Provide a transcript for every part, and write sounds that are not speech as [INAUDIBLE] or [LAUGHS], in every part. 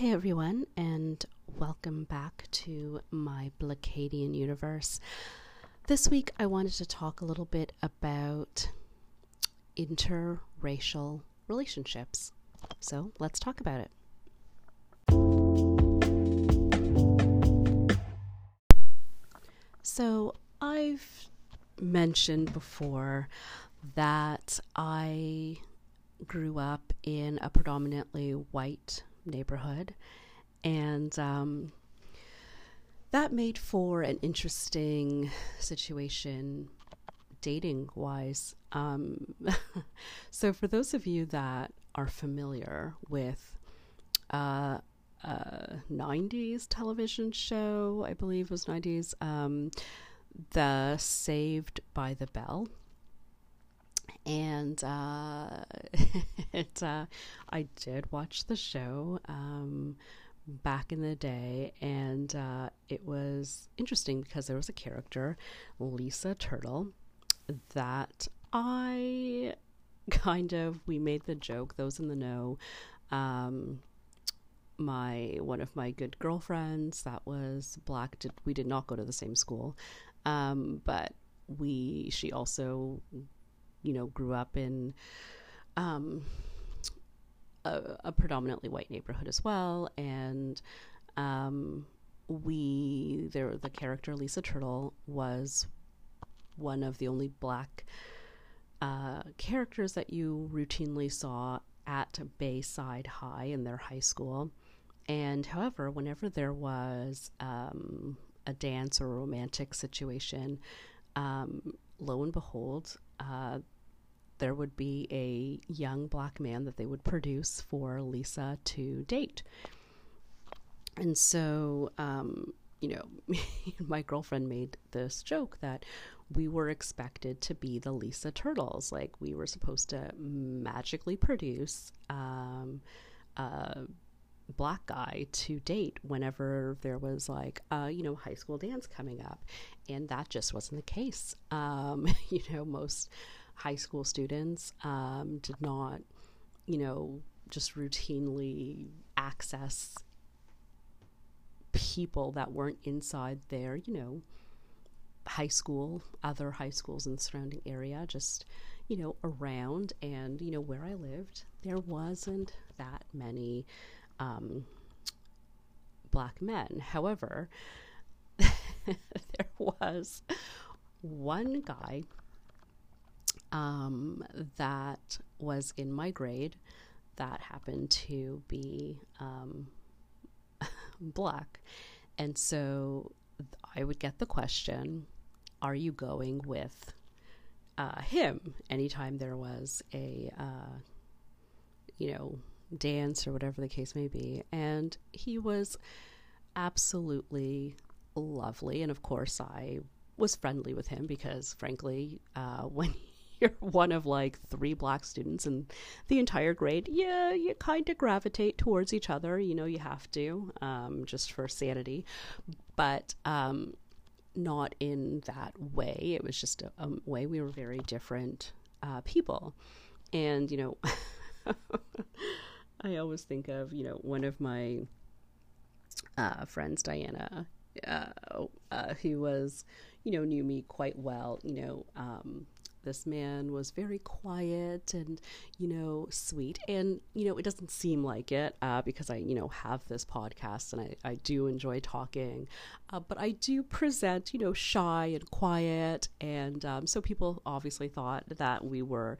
Hey everyone, and welcome back to my Blacadian universe. This week I wanted to talk a little bit about interracial relationships. So let's talk about it. So I've mentioned before that I grew up in a predominantly white neighborhood, and um, that made for an interesting situation dating wise. Um, [LAUGHS] so, for those of you that are familiar with uh, a 90s television show, I believe was 90s, um, the Saved by the Bell and uh, [LAUGHS] it, uh, I did watch the show um, back in the day, and uh, it was interesting because there was a character, Lisa Turtle, that I kind of we made the joke. Those in the know. Um, my one of my good girlfriends that was black did we did not go to the same school um, but we she also you know, grew up in um, a, a, predominantly white neighborhood as well, and um, we there the character Lisa Turtle was one of the only black uh, characters that you routinely saw at Bayside High in their high school. And however, whenever there was um, a dance or a romantic situation, um, lo and behold, uh, there would be a young black man that they would produce for Lisa to date. And so, um, you know, [LAUGHS] my girlfriend made this joke that we were expected to be the Lisa Turtles. Like, we were supposed to magically produce um, a black guy to date whenever there was, like, a, you know, high school dance coming up. And that just wasn't the case. Um, [LAUGHS] you know, most high school students um, did not, you know, just routinely access people that weren't inside their, you know, high school, other high schools in the surrounding area, just, you know, around. And, you know, where I lived, there wasn't that many um, black men. However, [LAUGHS] there was one guy um, that was in my grade that happened to be um, [LAUGHS] black. And so I would get the question Are you going with uh, him anytime there was a, uh, you know, dance or whatever the case may be? And he was absolutely lovely. And of course, I was friendly with him because, frankly, uh, [LAUGHS] when you're one of like three black students in the entire grade, yeah, you kind of gravitate towards each other. You know, you have to, um, just for sanity. But um, not in that way. It was just a, a way we were very different uh, people. And, you know, [LAUGHS] I always think of, you know, one of my uh, friends, Diana, uh, uh, who was, you know, knew me quite well, you know, um, this man was very quiet and you know sweet. And you know it doesn't seem like it uh, because i you know have this podcast and i, I do enjoy talking. Uh, but i do present you know shy and quiet. And um, so people obviously thought that we were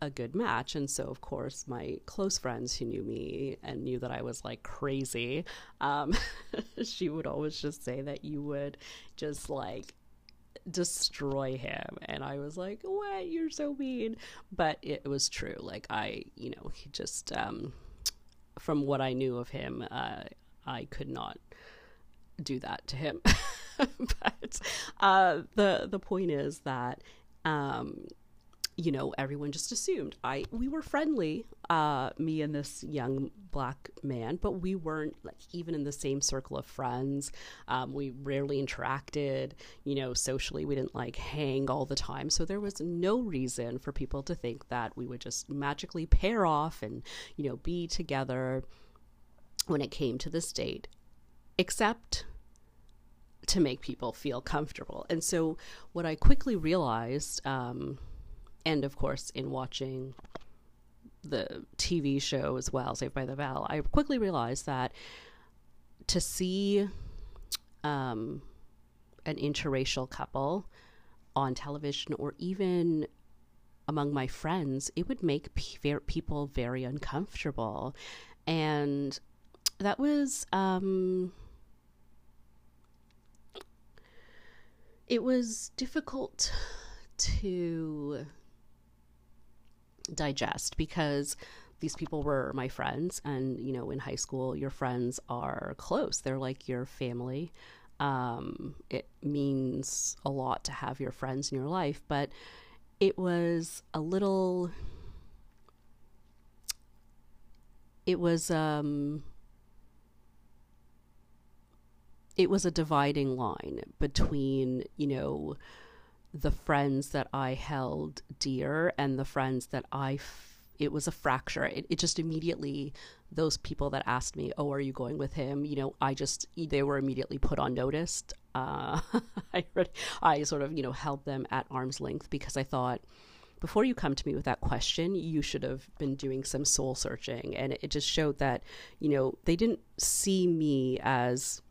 a good match. And so, of course, my close friends who knew me and knew that I was like crazy, um, [LAUGHS] she would always just say that you would just like destroy him. And i was like what? You're so mean. But it was true. Like i you know he just um from what i knew of him uh i could not do that to him. [LAUGHS] But uh the the point is that um you know, everyone just assumed I we were friendly, uh, me and this young black man, but we weren't like even in the same circle of friends. Um, we rarely interacted, you know, socially. We didn't like hang all the time, so there was no reason for people to think that we would just magically pair off and you know be together. when it came to this date, except to make people feel comfortable. And so, what I quickly realized, um, and of course, in watching the TV show as well, Saved by the Bell, I quickly realized that to see um, an interracial couple on television or even among my friends, it would make p- people very uncomfortable. And that was, um, it was difficult to digest because these people were my friends. And you know in high school your friends are close. They're like your family. Um, it means a lot to have your friends in your life. But it was a little it was um it was a dividing line between you know the friends that I held dear and the friends that I f- it was a fracture. It, it just immediately those people that asked me oh are you going with him? You know I just they were immediately put on notice uh, [LAUGHS] I I sort of you know held them at arm's length because I thought before you come to me with that question, you should have been doing some soul searching. And it just showed that, you know, they didn't see me as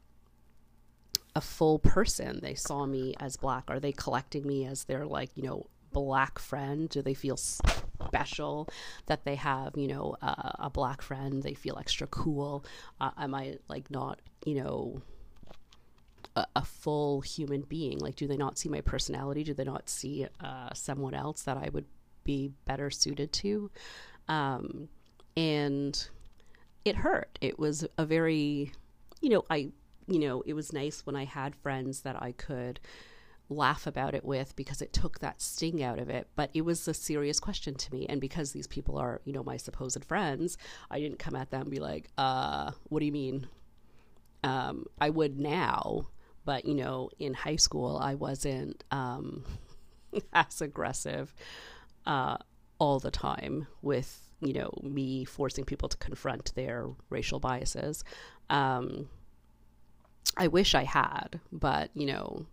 a full person. They saw me as black. Are they collecting me as their, like, you know, black friend? Do they feel special that they have, you know, uh, a black friend? They feel extra cool. Uh, am I, like, not, you know, a, a, full human being? Like, do they not see my personality? Do they not see uh, someone else that I would be better suited to? Um, and it hurt. It was a very, you know, I, you know, it was nice when I had friends that I could laugh about it with because it took that sting out of it. But it was a serious question to me. And because these people are you know my supposed friends i didn't come at them and be like uh what do you mean? Um i would now but, you know, in high school, I wasn't um, [LAUGHS] as aggressive uh, all the time with, you know, me forcing people to confront their racial biases. Um, I wish I had, but, you know,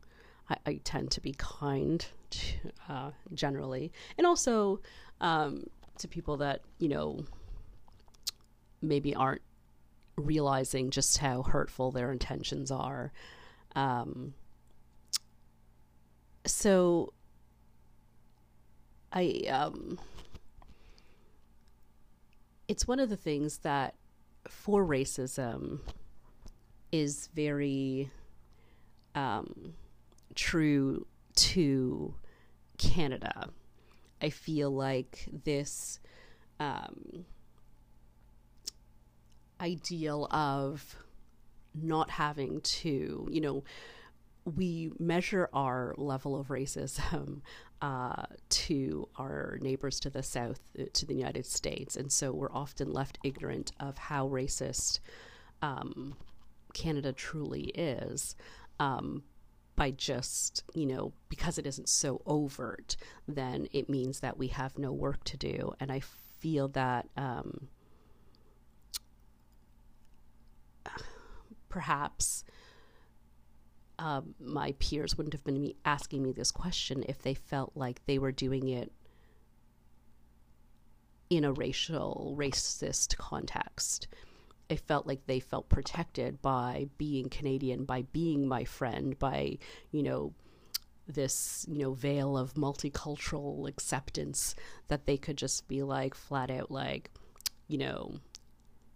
I, I tend to be kind to, uh, generally. And also um, to people that, you know, maybe aren't realizing just how hurtful their intentions are. Um, so I um, it's one of the things that for racism is very um, true to Canada. I feel like this um, ideal of not having to, you know, we measure our level of racism uh, to our neighbors to the south, uh, to the United States. And so we're often left ignorant of how racist um, Canada truly is. Um, by just, you know, because it isn't so overt, then it means that we have no work to do. And I feel that um, perhaps uh, my peers wouldn't have been me asking me this question if they felt like they were doing it in a racial, racist context. I felt like they felt protected by being Canadian, by being my friend, by, you know, this, you know, veil of multicultural acceptance that they could just be like flat out like, you know,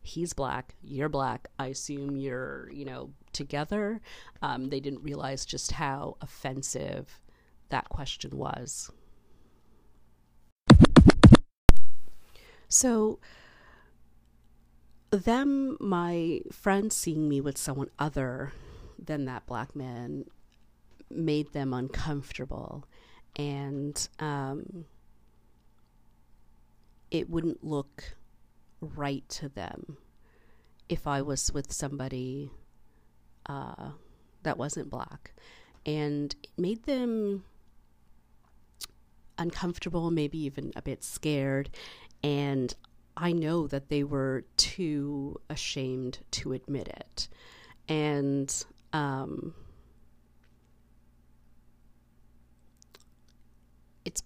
he's black, you're black. I assume you're, you know, together. Um, they didn't realize just how offensive that question was. So, them, my friends seeing me with someone other than that black man made them uncomfortable. And um, it wouldn't look right to them if I was with somebody uh, that wasn't black. And it made them uncomfortable, maybe even a bit scared. And I know that they were too ashamed to admit it. And um, it's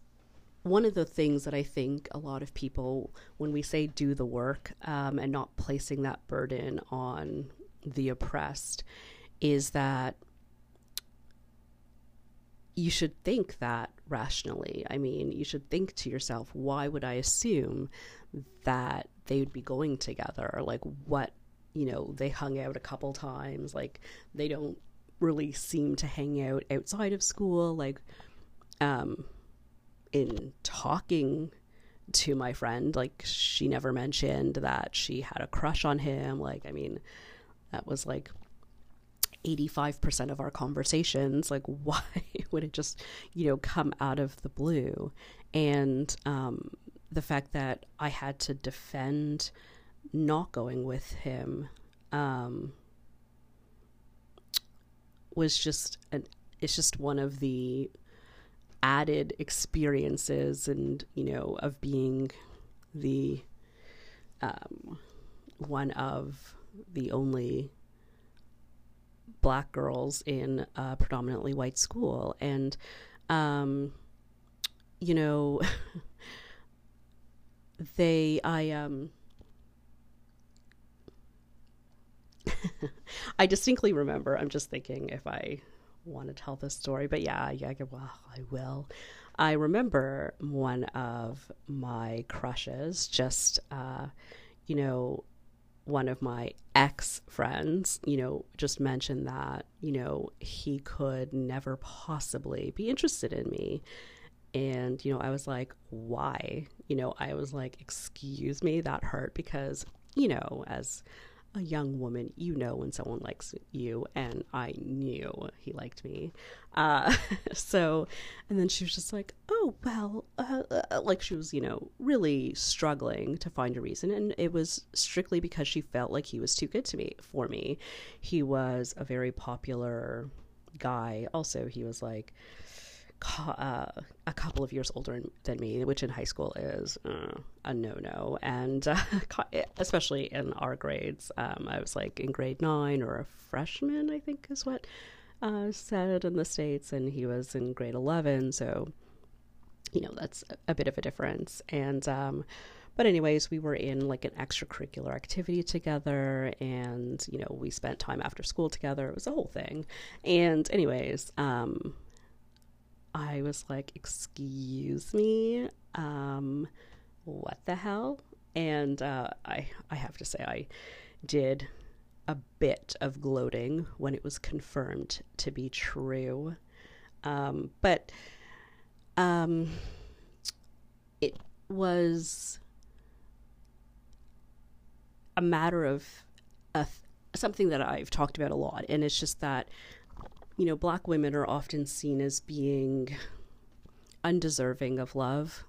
one of the things that I think a lot of people, when we say do the work um, and not placing that burden on the oppressed, is that you should think that rationally. I mean, you should think to yourself, why would I assume that they would be going together? Like, what, you know, they hung out a couple times. Like, they don't really seem to hang out outside of school. Like, um, in talking to my friend, like, she never mentioned that she had a crush on him. Like, I mean, that was like 85% of our conversations like [LAUGHS] why would it just you know come out of the blue and um, the fact that i had to defend not going with him um, was just an it's just one of the added experiences and you know of being the um, one of the only black girls in a predominantly white school. And um, you know [LAUGHS] they i um [LAUGHS] i distinctly remember i'm just thinking if i want to tell this story but yeah yeah well i will i remember one of my crushes just uh you know one of my ex friends, you know, just mentioned that, you know, he could never possibly be interested in me. And, you know, I was like, why? You know, I was like, excuse me, that hurt because, you know, as a young woman, you know when someone likes you, and I knew he liked me. Uh, [LAUGHS] so, and then she was just like, "Oh well," uh, uh, like she was, you know, really struggling to find a reason, and it was strictly because she felt like he was too good to me for me. He was a very popular guy. Also, he was like uh, a couple of years older than me, which in high school is uh, a no no. And uh, [LAUGHS] especially in our grades, um, I was like in grade nine or a freshman, I think is what uh, said in the States, and he was in grade 11. So, you know, that's a bit of a difference. And, um, but anyways, we were in like an extracurricular activity together, and you know, we spent time after school together. It was a whole thing. And anyways, um, I was like, "Excuse me, um, what the hell?" And uh, I I have to say I did a bit of gloating when it was confirmed to be true, um, but um, it was a matter of a, something that I've talked about a lot, and it's just that you know, black women are often seen as being undeserving of love.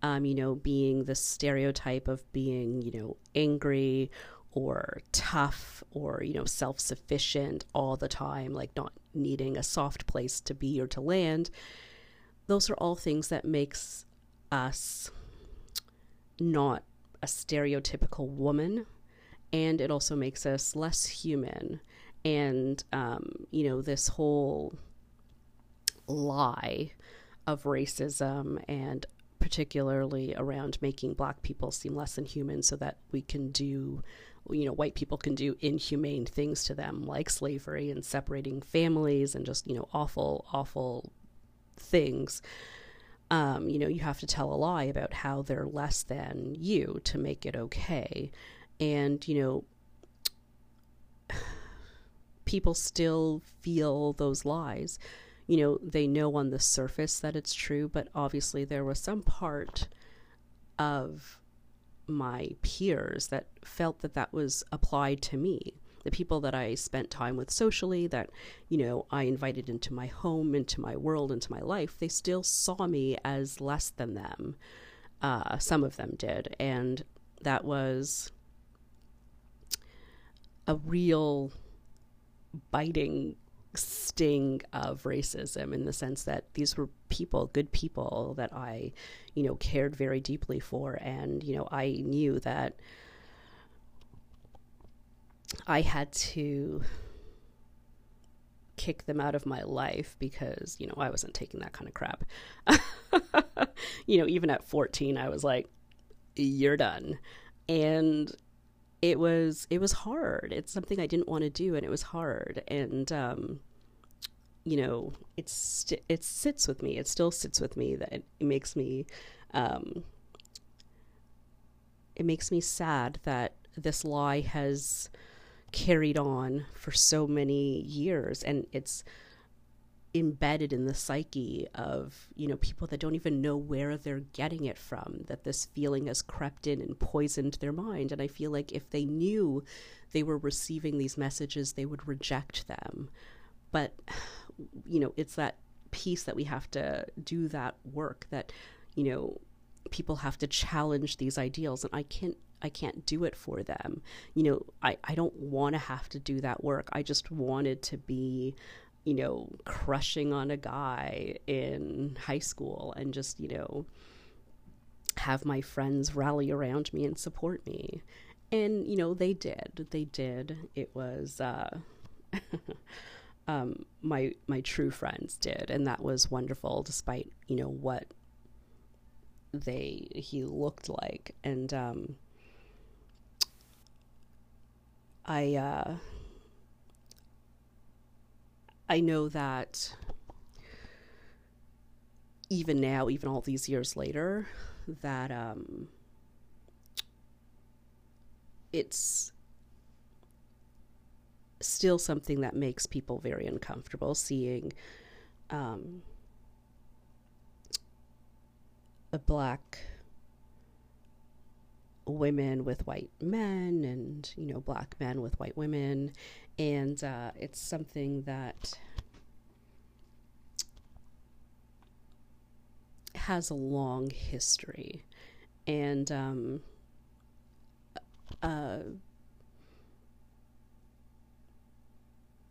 Um, you know, being the stereotype of being, you know, angry or tough or, you know, self sufficient all the time, like not needing a soft place to be or to land. Those are all things that makes us not a stereotypical woman and it also makes us less human and um, you know this whole lie of racism and particularly around making black people seem less than human so that we can do you know white people can do inhumane things to them like slavery and separating families and just you know awful awful things. Um, you know you have to tell a lie about how they're less than you to make it okay. And you know people still feel those lies. You know, they know on the surface that it's true, but obviously there was some part of my peers that felt that that was applied to me. The people that I spent time with socially, that, you know, I invited into my home, into my world, into my life, they still saw me as less than them. Uh, some of them did. And that was a real biting sting of racism in the sense that these were people, good people that I, you know, cared very deeply for. And, you know, I knew that I had to kick them out of my life because, you know, I wasn't taking that kind of crap. [LAUGHS] you know, even at 14, I was like, you're done. And it was it was hard. It's something I didn't want to do and it was hard. And um you know, it's it sits with me. It still sits with me that it makes me um it makes me sad that this lie has carried on for so many years and it's embedded in the psyche of you know people that don't even know where they're getting it from that this feeling has crept in and poisoned their mind and i feel like if they knew they were receiving these messages they would reject them but you know it's that piece that we have to do that work that you know people have to challenge these ideals and i can't I can't do it for them. You know, I, I don't want to have to do that work. I just wanted to be, you know, crushing on a guy in high school and just, you know, have my friends rally around me and support me. And, you know, they did. They did. It was, uh, [LAUGHS] um, my my true friends did, and that was wonderful, despite you know what they he looked like, and um, I uh, I know that even now, even all these years later, that um, it's still something that makes people very uncomfortable seeing um, a black women with white men and you know black men with white women and uh, it's something that has a long history. And um, uh,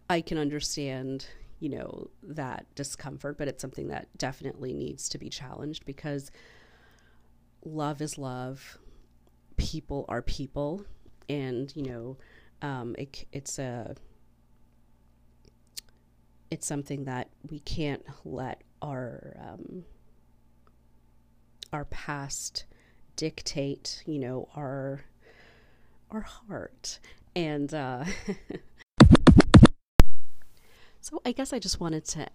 I can understand you know that discomfort but it's something that definitely needs to be challenged because love is love. People are people, and you know, um, it, it's a it's something that we can't let our um, our past dictate, you know, our our heart. And uh, [LAUGHS] so I guess I just wanted to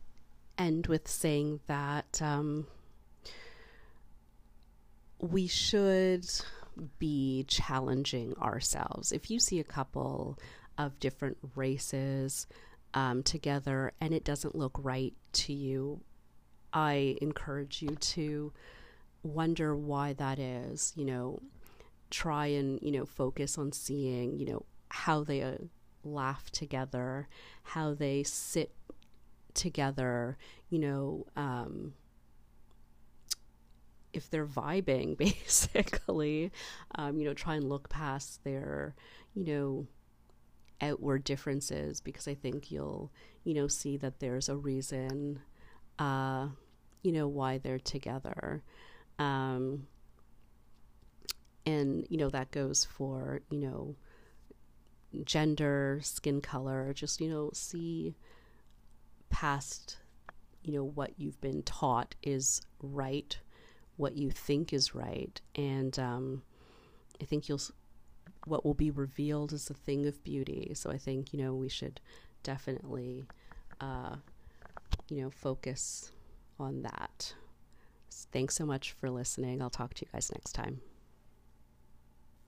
end with saying that um, we should be challenging ourselves. If you see a couple of different races um, together and it doesn't look right to you, I encourage you to wonder why that is. You know, try and, you know, focus on seeing, you know, how they uh, laugh together, how they sit together, you know, um, if they're vibing [LAUGHS] basically um, you know try and look past their you know outward differences because i think you'll you know see that there's a reason uh you know why they're together. Um and you know that goes for you know gender skin color just you know see past you know what you've been taught is right what you think is right. And um, I think you'll, what will be revealed is a thing of beauty. So I think, you know, we should definitely, uh, you know, focus on that. Thanks so much for listening. I'll talk to you guys next time.